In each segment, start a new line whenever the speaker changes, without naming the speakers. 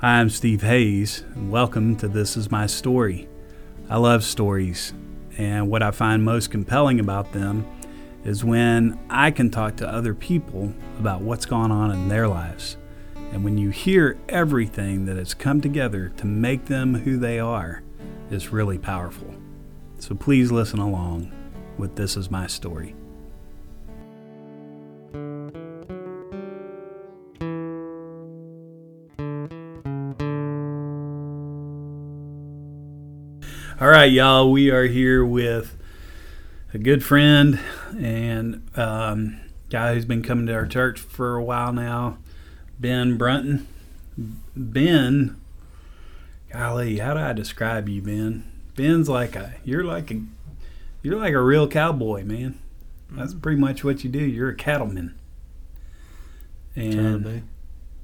Hi, I'm Steve Hayes, and welcome to This Is My Story. I love stories, and what I find most compelling about them is when I can talk to other people about what's going on in their lives. And when you hear everything that has come together to make them who they are, it's really powerful. So please listen along with This Is My Story. All right, y'all, we are here with a good friend and um, guy who's been coming to our church for a while now, Ben Brunton. Ben, golly, how do I describe you, Ben? Ben's like a you're like a you're like a real cowboy, man. That's pretty much what you do. You're a cattleman. And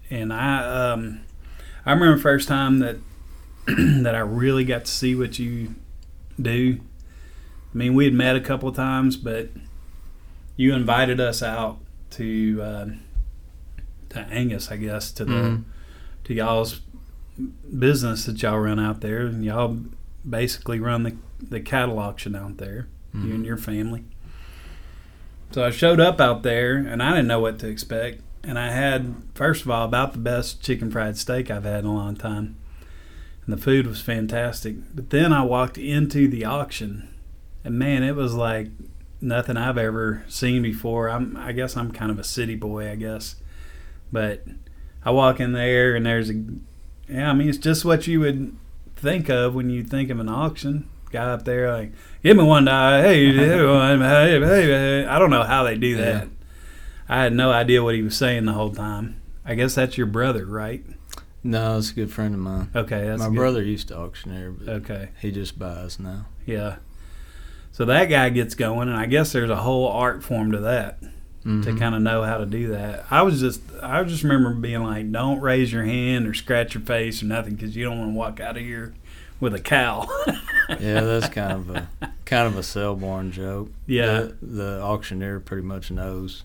and I um I remember the first time that that I really got to see what you do. I mean, we had met a couple of times, but you invited us out to uh, to Angus, I guess, to the
Mhm.
to y'all's business that y'all run out there, and y'all basically run the the cattle auction out there. You and
Mhm.
your family. So I showed up out there, and I didn't know what to expect. And I had, first of all, about the best chicken fried steak I've had in a long time and the food was fantastic. But then I walked into the auction, and man, it was like nothing I've ever seen before. I'm, I guess I'm kind of a city boy, I guess, but I walk in there and there's a, yeah, I mean it's just what you would think of when you think of an auction. Guy up there like, give me one die. Hey, hey, hey, hey, hey. I don't know how they do that.
Yeah.
I had no idea what he was saying the whole time. I guess that's your brother, right?
No, it's a good friend of mine.
Okay, that's
My
good.
brother used to auctioneer, but
Okay.
he just buys now.
Yeah. So that guy gets going, and I guess there's a whole art form to that to
Mhm.
kind of know how to do that. I was just, I just remember being like, don't raise your hand or scratch your face or nothing because you don't want to walk out of here with a cow.
yeah, that's kind of a kind of a sale barn joke.
Yeah.
the, the auctioneer pretty much knows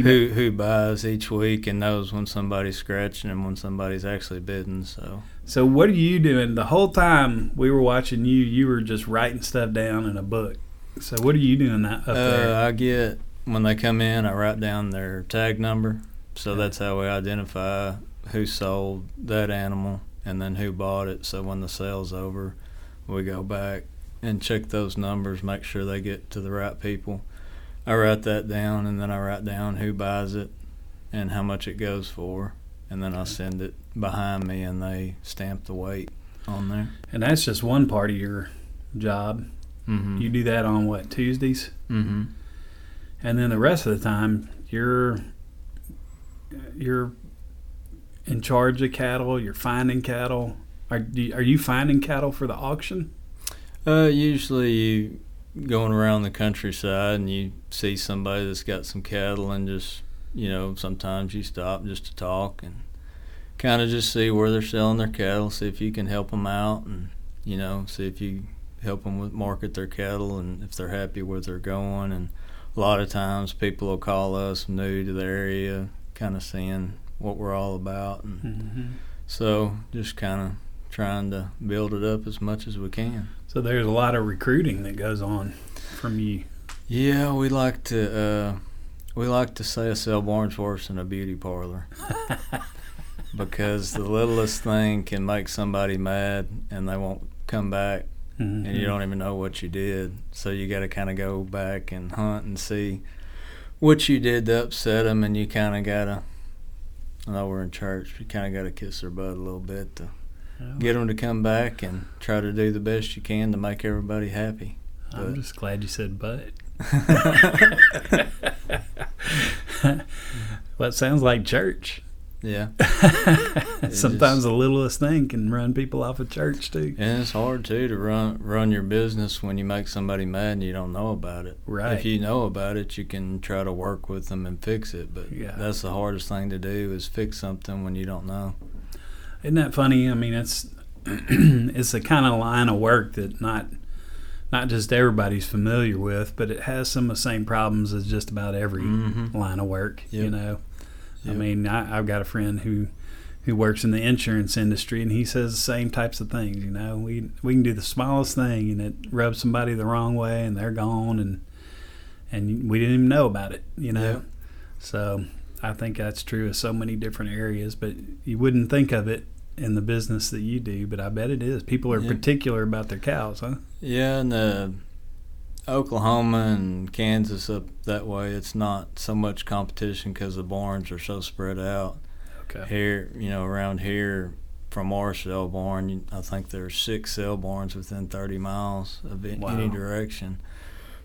who who buys each week and knows when somebody's scratching and when somebody's actually bidding. So
so what are you doing the whole time we were watching you? You were just writing stuff down in a book. So what are you doing that up
uh,
there?
I get when they come in, I write down their tag number. So that's how we identify who sold that animal and then who bought it. So when the sale's over, we go back and check those numbers, make sure they get to the right people. I write that down and then I write down who buys it and how much it goes for. And then I send it behind me and they stamp the weight on there.
And that's just one part of your job.
Mm-hmm.
You do that on what Tuesdays?
mm-hmm.
and then the rest of the time you're you're in charge of cattle you're finding cattle are, do you, are you finding cattle for the auction
Uh, usually you going around the countryside and you see somebody that's got some cattle and just you know sometimes you stop just to talk and kind of just see where they're selling their cattle, see if you can help them out and you know see if you help them with market their cattle and if they're happy where they're going and a lot of times people will call us new to the area, kind of seeing what we're all about and
mm-hmm.
so just kind of trying to build it up as much as we can.
So there's a lot of recruiting that goes on from you
Yeah, we like to uh, we like to say a sale barn's worse than a beauty parlor because the littlest thing can make somebody mad and they won't come back
mm-hmm.
and you don't even know what you did. So you got to kind of go back and hunt and see what you did to upset them, and you kind of got to. I know we're in church. You kind of got to kiss their butt a little bit to Get them to come back and try to do the best you can to make everybody happy.
i'm just glad you said but well it sounds like church
Yeah.
sometimes
just-
the littlest thing can run people off of church too
And it's hard too to run run your business when you make somebody mad and you don't know about it.
Right.
If you know about it, you can try to work with them and fix it. But
Yeah.
that's the hardest thing to do is fix something when you don't know.
Isn't that funny? I mean, it's it's a kind of line of work that not not just everybody's familiar with, but it has some of the same problems as just about every
Mhm.
line of work. You
Yep.
know, I mean, I, I've got a friend who who works in the insurance industry, and he says the same types of things. You know, we we can do the smallest thing, and it rubs somebody the wrong way, and they're gone, and and we didn't even know about it. You know,
Yeah.
so I think that's true of so many different areas, but you wouldn't think of it in the business that you do, but I bet it is. People are
Yeah.
particular about their cows, huh?
Yeah, and uh, Oklahoma and Kansas up that way, it's not so much competition because the barns are so spread out.
Okay.
Here, you know, around here from our sale barn, I think there's six sale barns within 30 miles of in, any
Wow.
direction.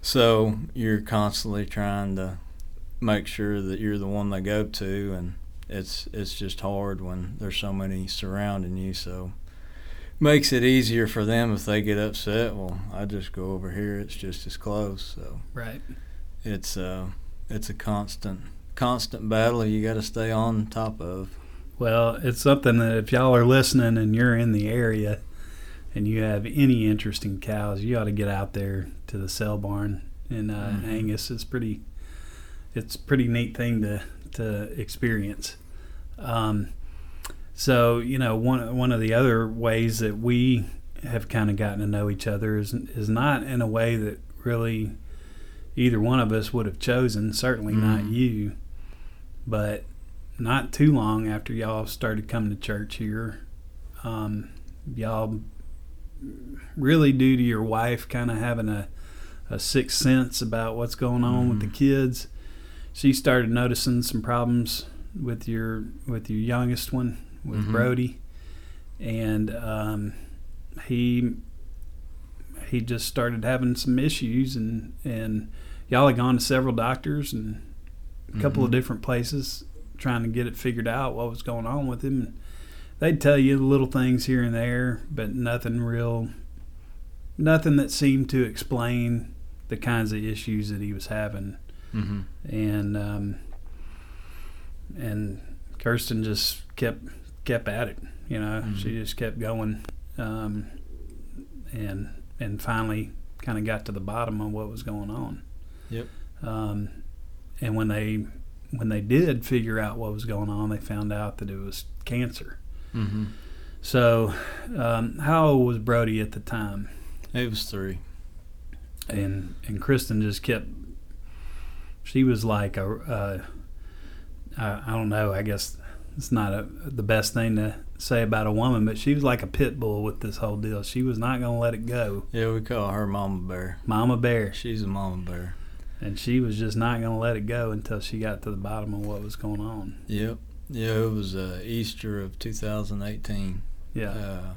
So you're constantly trying to make sure that you're the one they go to, and it's it's just hard when there's so many surrounding you. So makes it easier for them if they get upset. Well, I just go over here; it's just as close. So
Right.
it's uh, it's a constant constant battle you got to stay on top of.
Well, it's something that if y'all are listening and you're in the area and you have any interest in cows, you ought to get out there to the sale barn in uh,
Mhm.
Angus. It's pretty, it's a pretty neat thing to to experience. Um, so you know, one one of the other ways that we have kind of gotten to know each other is is not in a way that really either one of us would have chosen. Certainly not
Mhm.
you, but not too long after y'all started coming to church here, um, y'all really due to your wife kind of having a, a sixth sense about what's going on with the
Mhm.
Kids, she started noticing some problems with your with your youngest one with
Mhm.
Brody, and um, he he just started having some issues and and y'all had gone to several doctors and a couple of
Mhm.
different places trying to get it figured out what was going on with him. They'd tell you little things here and there, but nothing real, nothing that seemed to explain the kinds of issues that he was having.
Mm-hmm.
And um, and Kristen just kept kept at it. You know,
Mhm.
she just kept going, um, and and finally kind of got to the bottom of what was going on.
Yep.
Um, and when they when they did figure out what was going on, they found out that it was cancer.
Mm-hmm.
So, um, how old was Brody at the time?
It was three.
And and Kristen just kept. She was like a. Uh, I, I don't know. I guess it's not a, the best thing to say about a woman, but she was like a pit bull with this whole deal. She was not going to let it go.
Yeah, we call her Mama Bear.
Mama Bear.
She's a Mama Bear.
And she was just not going to let it go until she got to the bottom of what was going on.
Yep. Yeah, it was uh, Easter of 2018.
Yeah.
Uh,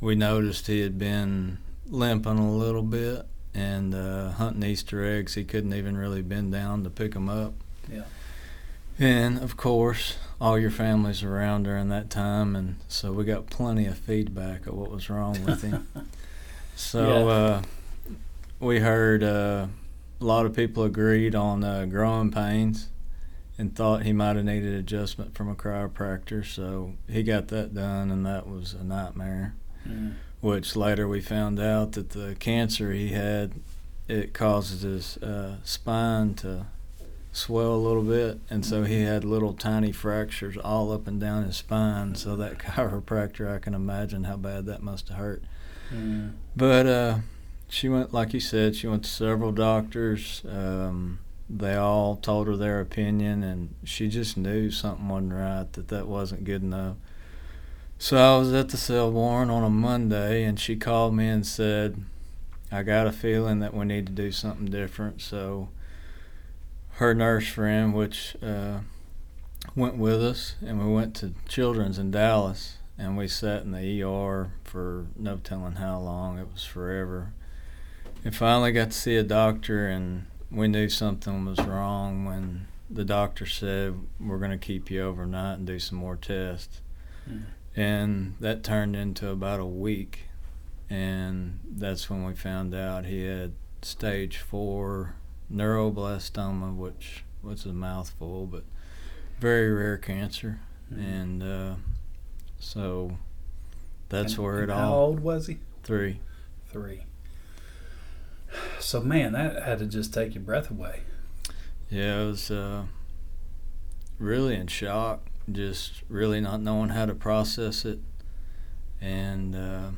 we noticed he had been limping a little bit and uh, hunting Easter eggs. He couldn't even really bend down to pick them up.
Yeah.
And of course, all your family's around during that time, and so we got plenty of feedback of what was wrong with him. so
Yeah.
uh, we heard uh, a lot of people agreed on uh, growing pains and thought he might have needed adjustment from a chiropractor. So he got that done, and that was a nightmare.
Mm.
Which later we found out that the cancer he had it causes his uh, spine to swell a little bit, and so he had little tiny fractures all up and down his spine. So that chiropractor, I can imagine how bad that must have hurt.
Mm.
But uh, she went, like you said, she went to several doctors. Um, they all told her their opinion, and she just knew something wasn't right, that that wasn't good enough. So I was at the sale barn on a Monday, and she called me and said, I got a feeling that we need to do something different. So her nurse friend, which uh, went with us, and we went to Children's in Dallas, and we sat in the ER for no telling how long. It was forever. And finally got to see a doctor, and we knew something was wrong when the doctor said, We're going to keep you overnight and do some more tests.
Mm.
And that turned into about a week. And that's when we found out he had stage four neuroblastoma, which was a mouthful, but very rare cancer.
Mm.
And uh, so that's
And-
where it
How
all
old was he?
three.
Three. So man, that had to just take your breath away.
Yeah, I was uh, really in shock just really not knowing how to process it. And uh,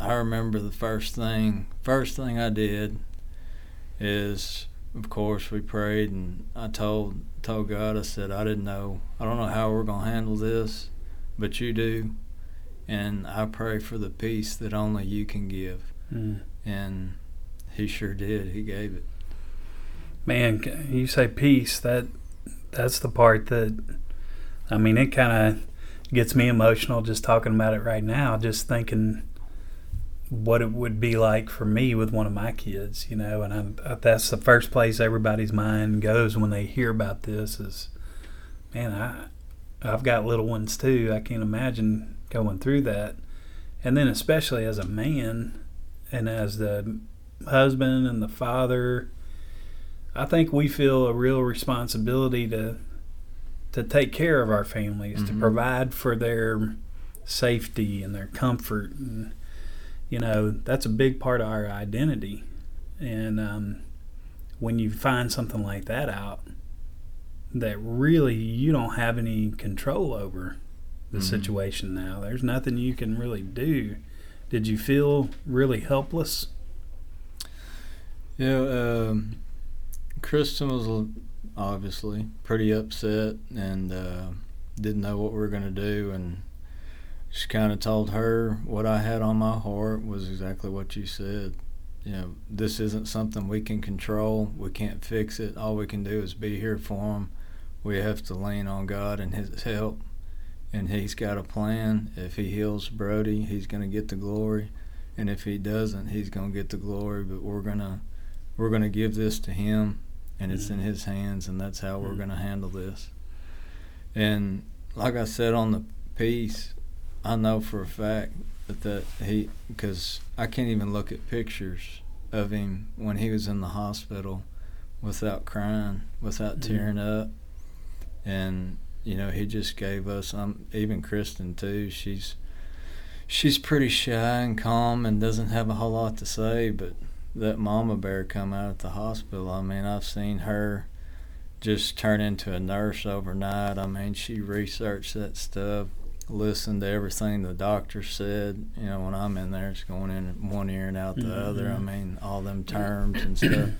I remember the first thing, first thing I did is, of course, we prayed, and I told told God, I said, I didn't know, I don't know how we're gonna handle this, but you do, and I pray for the peace that only you can give.
Mm.
And He sure did. He gave it.
Man, you say peace. That that's the part that I mean, it kind of gets me emotional just talking about it right now. Just thinking what it would be like for me with one of my kids, you know, and I, uh, that's the first place everybody's mind goes when they hear about this is, man, I I've got little ones too. I can't imagine going through that, and then especially as a man and as the husband and the father I think we feel a real responsibility to to take care of our families, mm-hmm. to provide for their safety and their comfort, and you know that's a big part of our identity. And um, when you find something like that out, that really you don't have any control over the mm-hmm. situation now. There's nothing you can really do. Did you feel really helpless?
Yeah. Um Kristen was obviously pretty upset and uh, didn't know what we were going to do. And just kind of told her what I had on my heart was exactly what you said. You know, this isn't something we can control. We can't fix it. All we can do is be here for him. We have to lean on God and His help. And He's got a plan. If He heals Brody, He's going to get the glory. And if He doesn't, He's going to get the glory. But we're going to we're going to give this to Him and it's in His hands, and that's how we're going to handle this. And like I said on the peace, I know for a fact that, that he, because I can't even look at pictures of him when he was in the hospital without crying, without tearing mm-hmm. up. And, you know, he just gave us, um, even Kristen too, she's, she's pretty shy and calm and doesn't have a whole lot to say, but that mama bear come out at the hospital. I mean, I've seen her just turn into a nurse overnight. I mean, she researched that stuff, listened to everything the doctor said. You know, when I'm in there, it's going in one ear and out the mm-hmm. other. I mean, all them terms and stuff.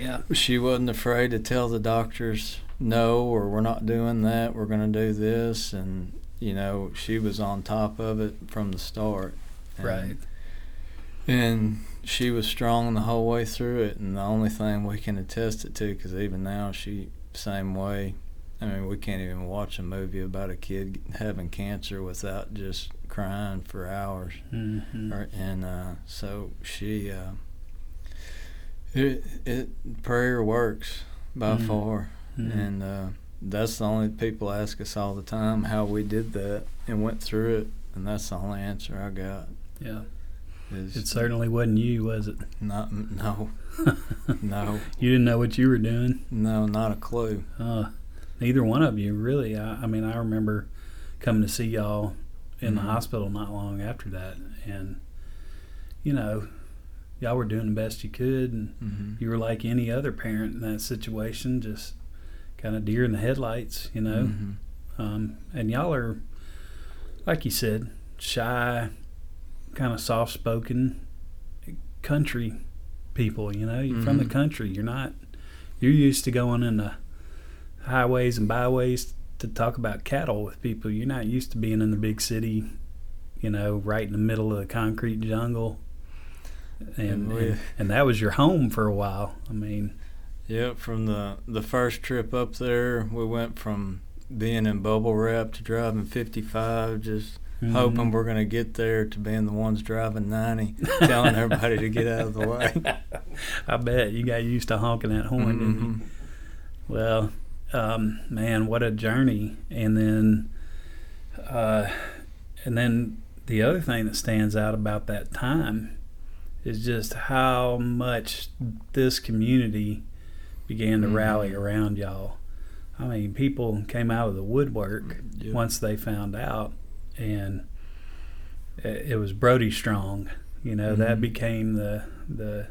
Yeah.
She wasn't afraid to tell the doctors no, or we're not doing that. We're going to do this, and you know, she was on top of it from the start.
And, right.
And she was strong the whole way through it, and the only thing we can attest it to, because even now she same way. I mean, we can't even watch a movie about a kid having cancer without just crying for hours.
Mm-hmm.
And uh, so she, uh, it, it prayer works by mm-hmm. far, mm-hmm. and uh, that's the only people ask us all the time how we did that and went through it, and that's the only answer I got.
Yeah. Is it certainly wasn't you, was it?
Not no, no.
You didn't know what you were doing.
No, not a clue.
Uh, neither one of you really. I, I mean, I remember coming to see y'all in mm-hmm. the hospital not long after that, and you know, y'all were doing the best you could, and
mm-hmm.
you were like any other parent in that situation, just kind of deer in the headlights, you know.
Mm-hmm.
Um, and y'all are, like you said, shy, kind of soft spoken country people. You know, you're mm-hmm. from the mm-hmm. country. You're not. You're used to going in the highways and byways to talk about cattle with people. You're not used to being in the big city. You know, right in the middle of the concrete jungle. And, and, and that was your home for a while. I mean,
yeah. From the the first trip up there, we went from being in bubble wrap to driving 55, just mm-hmm. hoping we're going to get there to being the ones driving 90, telling everybody to get out of the way.
I bet you got used to honking that horn, mm-hmm. didn't you? Well, um, man, what a journey! And then, uh, and then the other thing that stands out about that time is just how much this community began to mm-hmm. rally around y'all. I mean, people came out of the woodwork once they found out and it, was Brody Strong. You know, mm-hmm. that became the the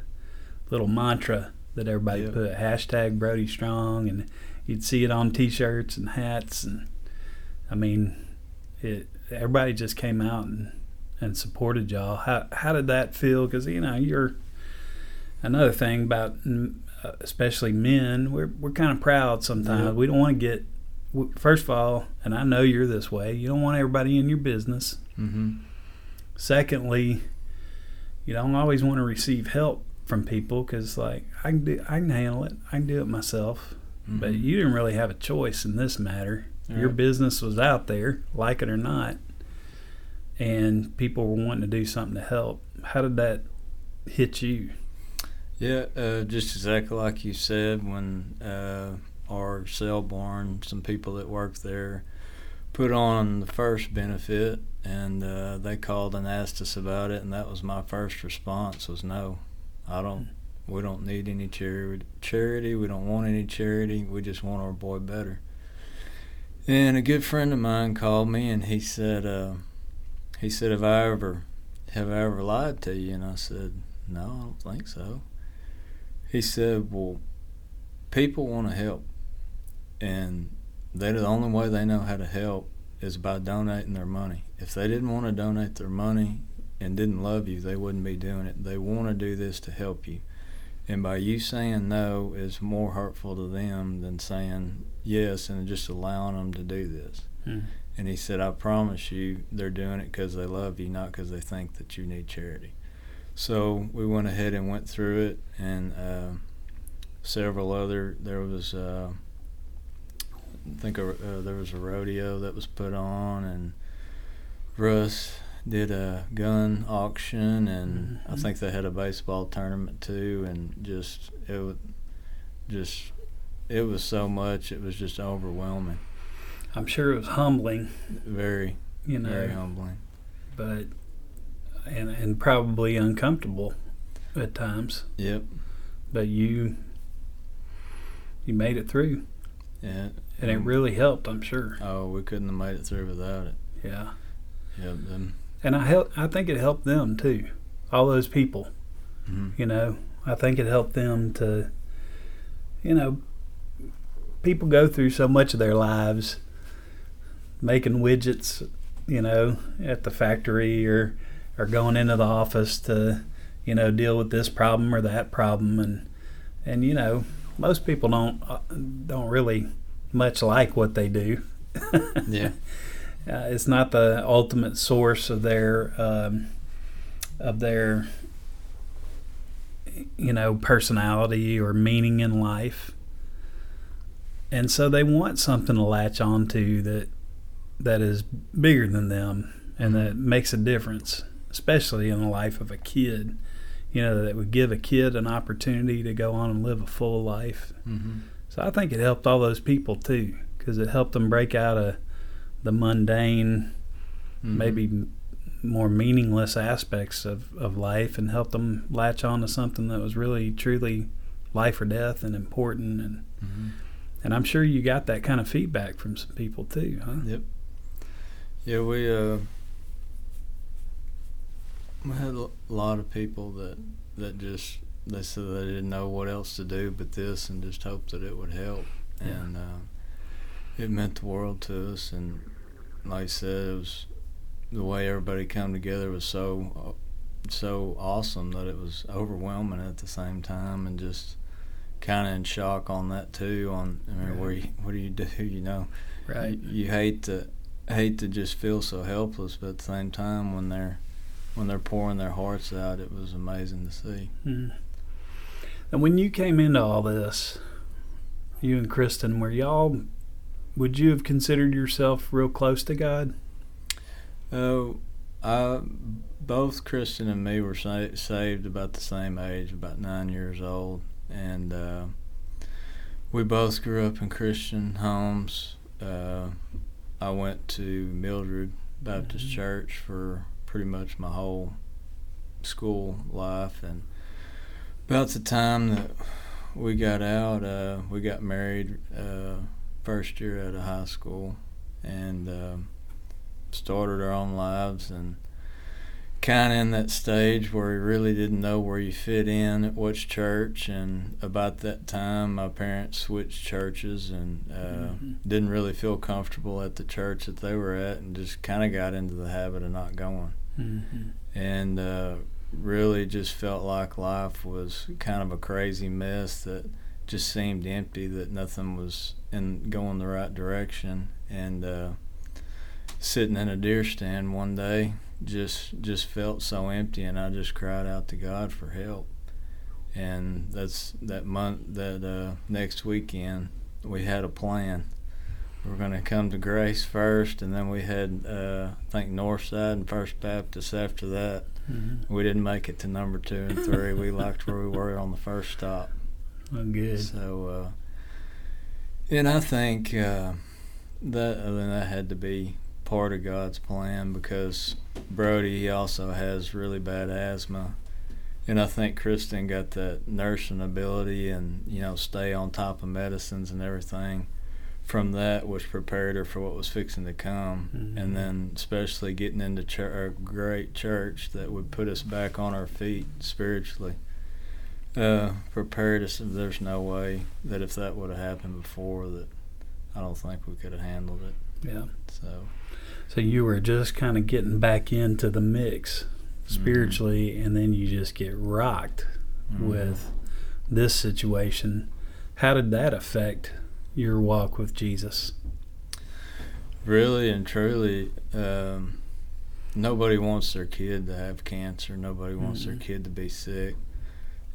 little mantra that everybody yep. put hashtag Brody Strong, and you'd see it on T-shirts and hats, and I mean, it everybody just came out and and supported y'all. How how did that feel? Because you know you're another thing about uh, especially men. We're we're kind of proud sometimes.
Yeah.
We don't want to get first of all, and I know you're this way. You don't want everybody in your business.
Mm-hmm.
Secondly, you don't always want to receive help from people because like I can do I can handle it. I can do it myself.
Mm-hmm.
But you didn't really have a choice in this matter. Your
Right.
business was out there, like it or not, and people were wanting to do something to help. How did that hit you?
Yeah, uh, just exactly like you said. When uh, our sale barn, some people that worked there, put on the first benefit, and uh, they called and asked us about it, and that was my first response was no, I don't. We don't need any charity. Charity. We don't want any charity. We just want our boy better. And a good friend of mine called me, and he said, uh, he said, have I ever, have I ever lied to you? And I said, no, I don't think so. He said, Well, people want to help, and they the only way they know how to help is by donating their money. If they didn't want to donate their money and didn't love you, they wouldn't be doing it. They want to do this to help you. And by you saying no is more hurtful to them than saying yes and just allowing them to do this.
Hmm.
And he said, I promise you, they're doing it because they love you, not because they think that you need charity. So we went ahead and went through it, and uh, several other. There was, uh, think, a, uh, there was a rodeo that was put on, and Russ did a gun auction, and I
Mhm.
think they had a baseball tournament too, and just it was just it was so much. It was just overwhelming.
I'm sure it was humbling,
Very,
you know,
very humbling.
but and and probably uncomfortable at times.
Yep.
But you you made it through,
Yeah.
And it really helped. I'm sure.
Oh, we couldn't have made it through without it.
Yeah.
Yep. Them.
And I help. I think it helped them too. All those people,
mhm.
you know. I think it helped them to, you know, people go through so much of their lives making widgets, you know, at the factory or or going into the office to, you know, deal with this problem or that problem, and and you know, most people don't uh, don't really much like what they do.
Yeah.
uh, it's not the ultimate source of their um, of their you know personality or meaning in life and so they want something to latch onto that that is bigger than them and that makes a difference especially in the life of a kid you know that would give a kid an opportunity to go on and live a full life
Mm-hmm.
So I think it helped all those people too, because it helped them break out of the mundane,
Mm-hmm.
maybe more meaningless aspects of, of life and helped them latch on to something that was really, truly life or death and important. And,
Mm-hmm.
and I'm sure you got that kind of feedback from some people too, huh?
Yep. Yeah, we uh, we had a lot of people that that just they said they didn't know what else to do but this, and just hoped that it would help,
Yeah.
and uh, it meant the world to us. And like I said, it was the way everybody come together was so so awesome that it was overwhelming at the same time, and just kind of in shock on that too. On I mean, where you, what do you do? You know,
Right.
you, you hate to hate to just feel so helpless, but at the same time, when they're when they're pouring their hearts out, it was amazing to see.
Mm. And when you came into all this, you and Kristen, were y'all, would you have considered yourself real close to God?
Oh, I both Kristen and me were sa- saved about the same age, about nine years old, and uh, we both grew up in Christian homes. Uh, I went to Mildred Baptist
Mhm.
Church for pretty much my whole school life, and about the time that we got out, uh, we got married uh, first year out of high school, and. um started our own lives and kind of in that stage where you really didn't know where you fit in at which church. And about that time, my parents switched churches and uh, mm-hmm. didn't really feel comfortable at the church that they were at, and just kind of got into the habit of not going. Mm-hmm. And uh, really just felt like life was kind of a crazy mess that just seemed empty, that nothing was in going the right direction. And uh, sitting in a deer stand one day, just just felt so empty, and I just cried out to God for help. And that's that month, that uh, next weekend, we had a plan. We are going to come to Grace first, and then we had, uh, I think, Northside and First Baptist after that. Mm-hmm. We didn't make it to number two and three. we liked where we were on the first stop.
Oh, good.
So, uh, and I think uh, that I mean, that had to be part of God's plan because Brody he also has really bad asthma, and I think Kristen got that nursing ability and you know stay on top of medicines and everything from that which prepared her for what was fixing to come mm-hmm. and then especially getting into ch- a great church that would put us back on our feet spiritually uh, prepared us there's no way that if that would have happened before that i don't think we could have handled it
yeah
so
so you were just kind of getting back into the mix spiritually, mm-hmm. and then you just get rocked mm-hmm. with this situation. How did that affect your walk with Jesus?
Really and truly, um, nobody wants their kid to have cancer. Nobody wants mm-hmm. their kid to be sick.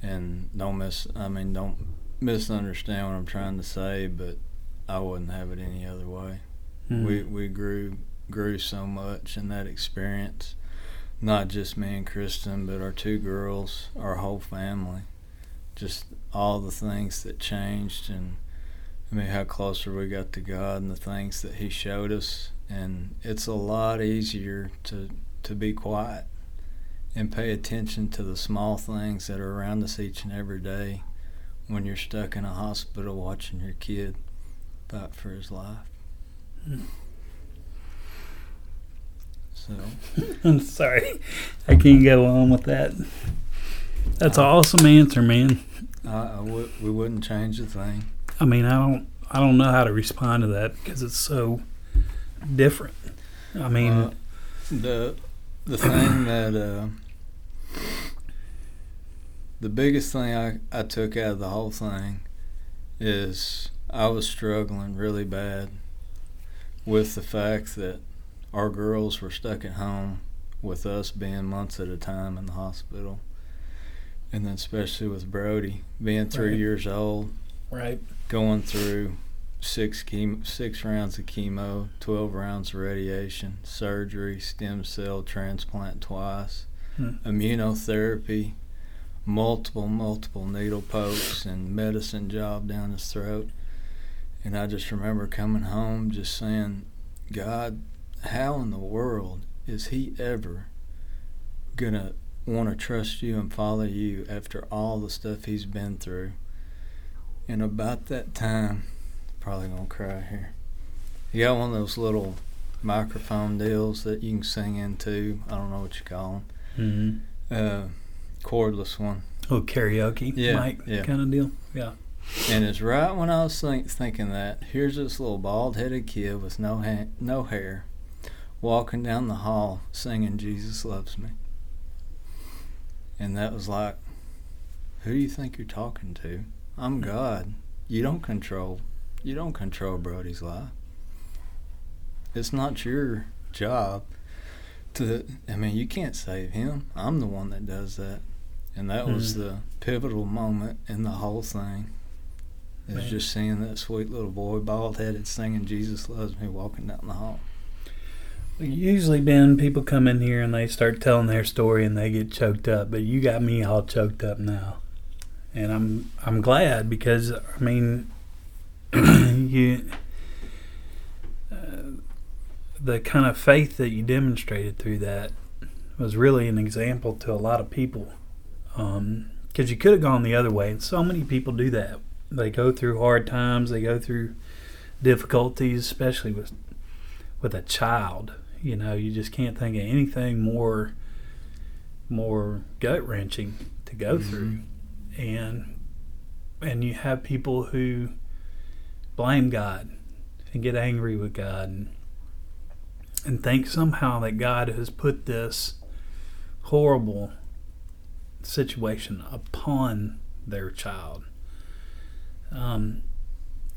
And don't miss. I mean, don't misunderstand what I'm trying to say, but I wouldn't have it any other way. Mm-hmm. We we grew grew so much in that experience. Not just me and Kristen, but our two girls, our whole family. Just all the things that changed, and I mean, how closer we got to God and the things that He showed us. And it's a lot easier to, to be quiet and pay attention to the small things that are around us each and every day when you're stuck in a hospital watching your kid fight for his life.
So I'm sorry, I can't go on with that. That's an awesome answer, man.
I, I w- we wouldn't change a thing.
I mean, I don't, I don't know how to respond to that because it's so different. I mean, uh,
the the thing that uh, the biggest thing I, I took out of the whole thing is I was struggling really bad with the fact that our girls were stuck at home with us being months at a time in the hospital. And then especially with Brody being three right. years old,
right,
going through six chemo, six rounds of chemo, twelve rounds of radiation, surgery, stem cell transplant twice, hmm. immunotherapy, multiple multiple needle pokes and medicine job down his throat. And I just remember coming home just saying, God, how in the world is he ever gonna want to trust you and follow you after all the stuff he's been through? And about that time, probably gonna cry here. You got one of those little microphone deals that you can sing into. I don't know what you call them. Mm-hmm. Uh, cordless one.
Oh, karaoke yeah, mic yeah. kind of deal. Yeah.
And it's right when I was think, thinking that here's this little bald-headed kid with no ha- no hair, walking down the hall singing Jesus Loves Me. And that was like, who do you think you're talking to? I'm God. You don't control you don't control Brody's life. It's not your job to I mean, you can't save him. I'm the one that does that. And that was hmm. the pivotal moment in the whole thing. Is just seeing that sweet little boy, bald headed, singing Jesus Loves Me walking down the hall.
Usually, Ben, people come in here and they start telling their story and they get choked up, but you got me all choked up now, and I'm I'm glad because I mean, you uh, the kind of faith that you demonstrated through that was really an example to a lot of people. Because um, you could have gone the other way, and so many people do that. They go through hard times, they go through difficulties, especially with with a child you know, you just can't think of anything more more gut wrenching to go
Mhm.
through, and and you have people who blame God and get angry with God and, and think somehow that God has put this horrible situation upon their child. Um,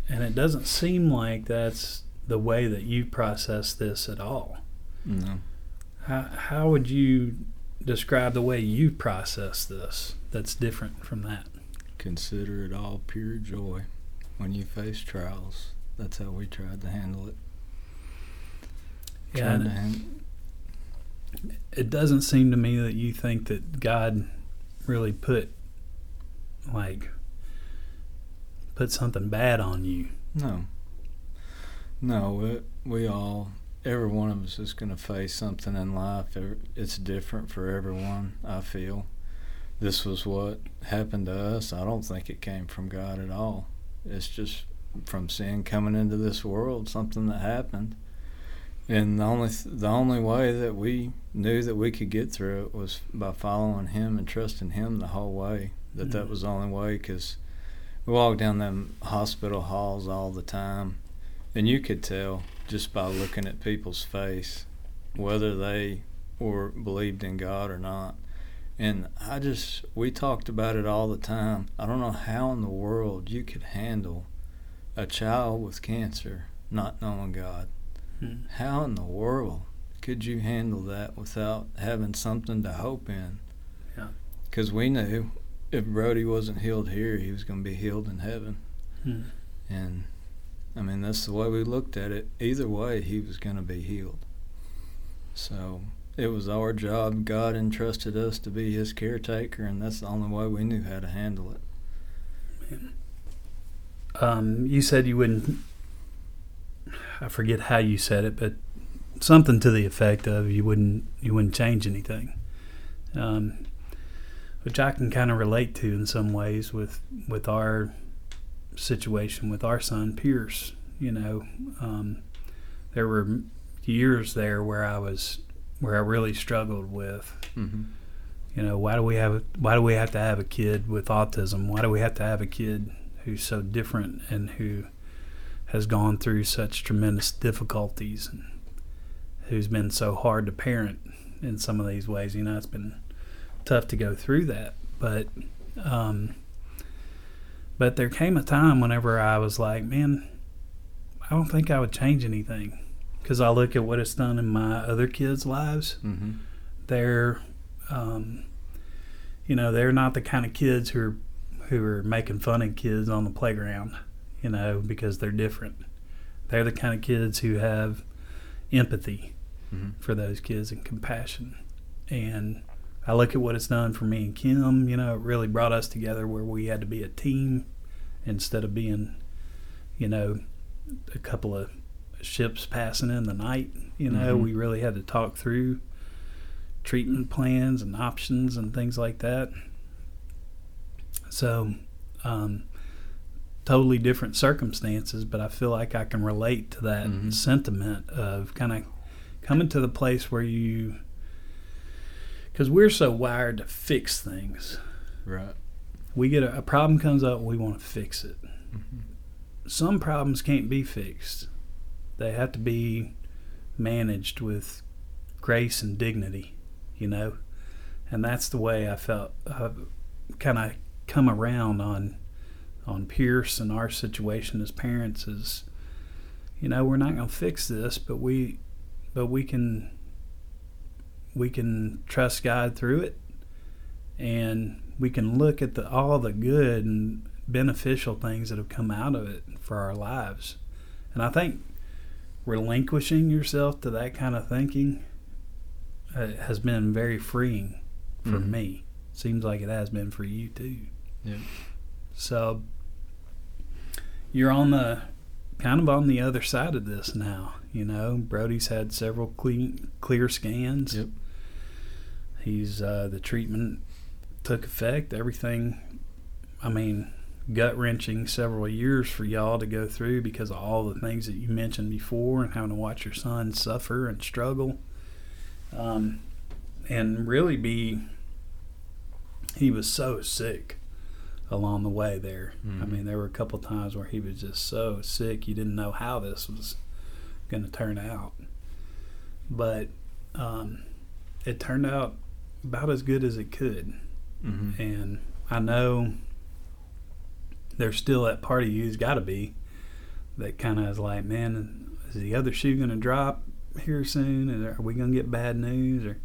and it doesn't seem like that's the way that you process this at all.
No.
How, how would you describe the way you process this that's different from that?
Consider it all pure joy when you face trials. That's how we tried to handle it.
Yeah,
Tried to han-
it doesn't seem to me that you think that God really put like put something bad on you.
no. No, we, we all, every one of us is going to face something in life. It's different for everyone, I feel. This was what happened to us. I don't think it came from God at all. It's just from sin coming into this world, something that happened. And the only th- the only way that we knew that we could get through it was by following Him and trusting Him the whole way. That that
Mhm.
was the only way because we walked down them hospital halls all the time, and you could tell just by looking at people's face whether they were believed in God or not. And I just we talked about it all the time. I don't know how in the world you could handle a child with cancer not knowing God.
Hmm.
How in the world could you handle that without having something to hope in?
Yeah.
Because we knew if Brody wasn't healed here, he was going to be healed in heaven.
Hmm.
And I mean, that's the way we looked at it. Either way, he was going to be healed. So it was our job. God entrusted us to be his caretaker, and that's the only way we knew how to handle it.
Um, you said you wouldn't. I forget how you said it, but something to the effect of you wouldn't you wouldn't change anything, um, which I can kind of relate to in some ways with with our situation with our son Pierce. You know, um, there were years there where I was where I really struggled with.
Mm-hmm.
you know why do we have why do we have to have a kid with autism? Why do we have to have a kid who's so different and who has gone through such tremendous difficulties and who's been so hard to parent in some of these ways? You know it's been tough to go through that but um but there came a time whenever I was like man I don't think I would change anything because I look at what it's done in my other kids' lives
Mm-hmm.
they're um, you know they're not the kind of kids who are who are making fun of kids on the playground you know because they're different they're the kind of kids who have empathy
Mm-hmm.
for those kids and compassion and I look at what it's done for me and Kim you know it really brought us together where we had to be a team instead of being you know a couple of ships passing in the night you know
Mhm.
we really had to talk through treatment plans and options and things like that. So, um, totally different circumstances, but I feel like I can relate to that
Mhm.
sentiment of kind of coming to the place where you, because we're so wired to fix things.
Right.
We get a, a problem comes up, we want to fix it.
Mm-hmm.
Some problems can't be fixed; they have to be managed with grace and dignity, you know. And that's the way I felt. Uh, I've kind of come around on on Pierce and our situation as parents. Is you know we're not going to fix this, but we but we can we can trust God through it, and we can look at the all the good and beneficial things that have come out of it for our lives. And I think relinquishing yourself to that kind of thinking uh, has been very freeing for
Mhm.
me. Seems like it has been for you too.
Yep.
So you're on the kind of on the other side of this now. You know, Brody's had several clean, clear scans.
Yep.
He's uh, the treatment took effect. Everything. I mean, gut wrenching several years for y'all to go through because of all the things that you mentioned before and having to watch your son suffer and struggle, um, and really be he was so sick along the way there. I
Mhm.
mean, there were a couple times where he was just so sick you didn't know how this was going to turn out. But um, it turned out about as good as it could.
Mm-hmm.
And I know there's still that part of you who's got to be that kind of is like, man, is the other shoe going to drop here soon? Are we going to get bad news? Or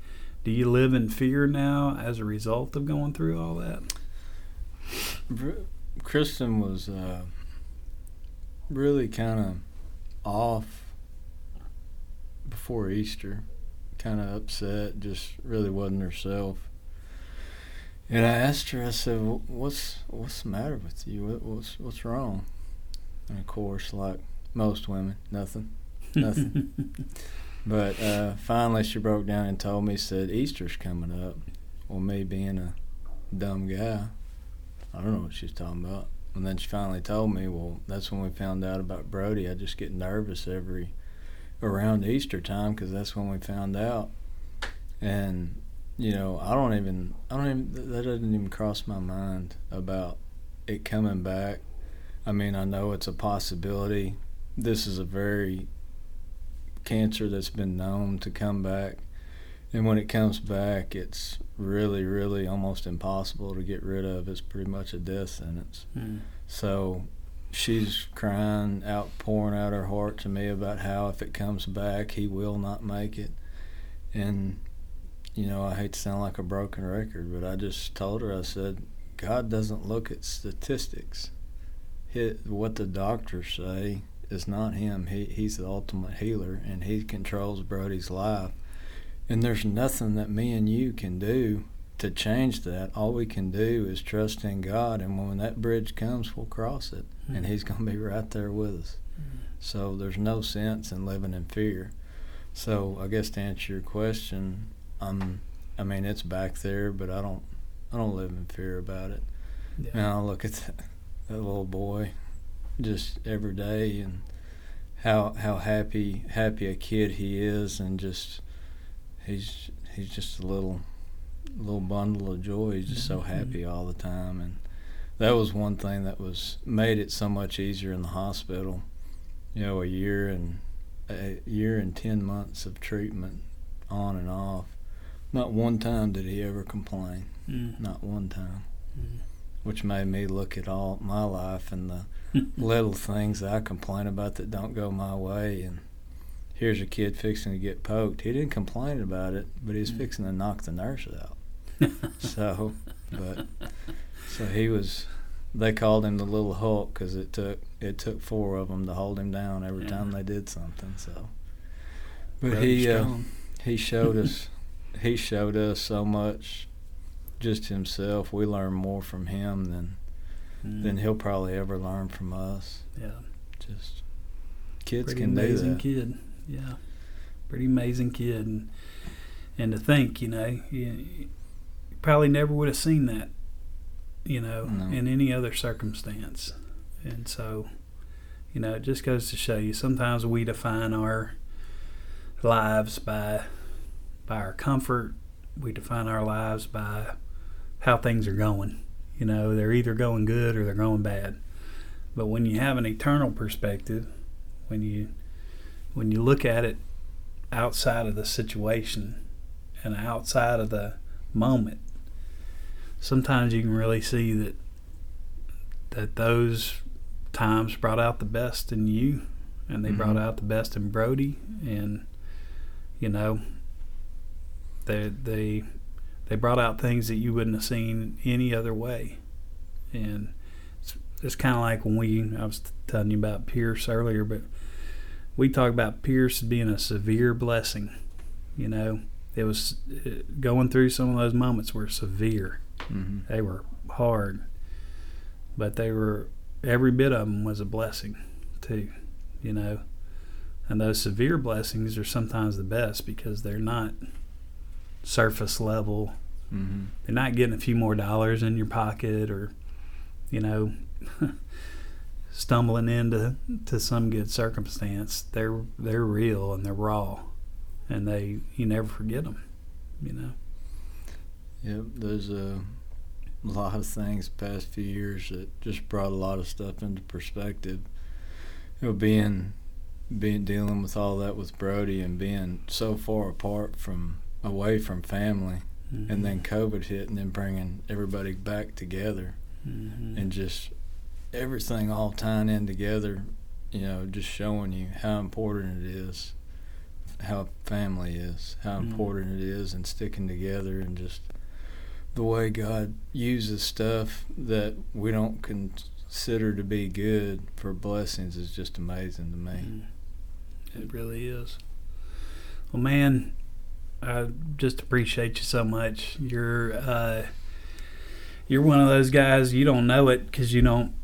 do you live in fear now as a result of going through all that?
Kristen was uh, really kind of off before Easter, kind of upset, just really wasn't herself. And I asked her, I said, "Wh- "What's what's the matter with you? What, what's what's wrong?" And of course, like most women, nothing. Nothing. But uh, finally, she broke down and told me, said, Easter's coming up. Well, me being a dumb guy, I don't know what she's talking about. And then she finally told me, well, that's when we found out about Brody. I just get nervous every around Easter time because that's when we found out. And you know, I don't even, I don't even, that doesn't even cross my mind about it coming back. I mean, I know it's a possibility. This is a very cancer that's been known to come back. And when it comes back, it's really, really almost impossible to get rid of. It's pretty much a death sentence.
Mm.
So she's crying out, pouring out her heart to me about how if it comes back, he will not make it. And, you know, I hate to sound like a broken record, but I just told her, I said, God doesn't look at statistics. Hit, what the doctors say is not him. He, he's the ultimate healer, and he controls Brody's life. And there's nothing that me and you can do to change that. All we can do is trust in God, and when that bridge comes, we'll cross it, and hmm. He's going to be right there with us. Hmm. So there's no sense in living in fear. So I guess to answer your question, um, I mean it's back there, but I don't, I don't live in fear about it.
Yeah.
And I look at that, that little boy, just every day, and how how happy happy a kid he is, and just he's he's just a little little bundle of joy. He's just so
Mhm.
happy all the time, and that was one thing that was made it so much easier in the hospital. You know, a year and a year and ten months of treatment, on and off. Not one time did he ever complain.
Mm.
Not one time
Mm.
which made me look at all my life and the little things that I complain about that don't go my way. And here's a kid fixing to get poked. He didn't complain about it, but he was
Mm.
fixing to knock the nurse out. So, but so he was. They called him the little Hulk because it took it took four of them to hold him down every
Yeah.
time they did something. So, but he uh, he showed us he showed us so much just himself we learned more from him than
Mm.
than he'll probably ever learn from us
yeah.
just kids
pretty
can do
amazing
that
kid. Yeah, pretty amazing kid, and and to think, you know, you, you probably never would have seen that, you know,
No.
in any other circumstance, and so, you know, it just goes to show you. Sometimes we define our lives by by our comfort. We define our lives by how things are going. You know, they're either going good or they're going bad. But when you have an eternal perspective, when you when you look at it outside of the situation and outside of the moment, sometimes you can really see that that those times brought out the best in you and they brought
Mhm.
out the best in Brody and you know they they they brought out things that you wouldn't have seen any other way. And it's, it's kind of like when we I was telling you about Pierce earlier but we talk about Pierce being a severe blessing you know? It was going through some of those moments were severe.
Hmm
they were hard but they were every bit of them was a blessing too you know? And those severe blessings are sometimes the best because they're not surface level.
Hmm
they're not getting a few more dollars in your pocket or you know stumbling into to some good circumstance. They're they're real and they're raw and they you never forget them you know?
Yep, there's a a lot of things the past few years that just brought a lot of stuff into perspective. You know, being being dealing with all that with Brody and being so far apart from away from family, mm-hmm. and then COVID hit, and then bringing everybody back together, mm-hmm. and just everything all tying in together. You know, just showing you how important it is, how family is, how mm-hmm. important it is, and sticking together, and just the way God uses stuff that we don't consider to be good for blessings is just amazing to me.
Mm. It really is. Well, man, I just appreciate you so much. You're uh, you're one of those guys. You don't know it because you don't.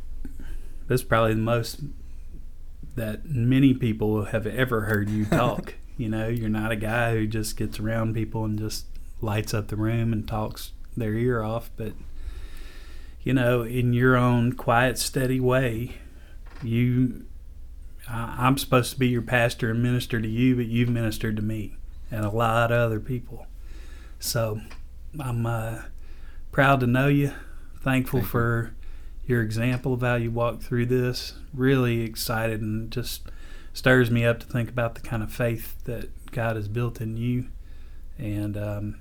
That's probably the most that many people have ever heard you talk. you know, you're not a guy who just gets around people and just lights up the room and talks their ear off, but you know, in your own quiet, steady way, you, I, am supposed to be your pastor and minister to you, but you've ministered to me and a lot of other people. So I'm uh, proud to know you. Thankful Thank for you. your example of how you walked through this. Really excited and just stirs me up to think about the kind of faith that God has built in you. And um,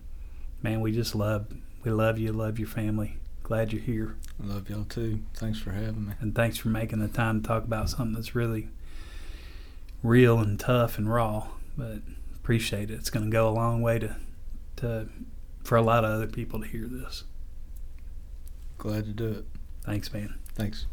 man, we just love we love you, love your family. Glad you're here.
I love y'all too. Thanks for having me.
And thanks for making the time to talk about something that's really real and tough and raw. But appreciate it. It's going to go a long way to, to for a lot of other people to hear this.
Glad to do it.
Thanks, man.
Thanks.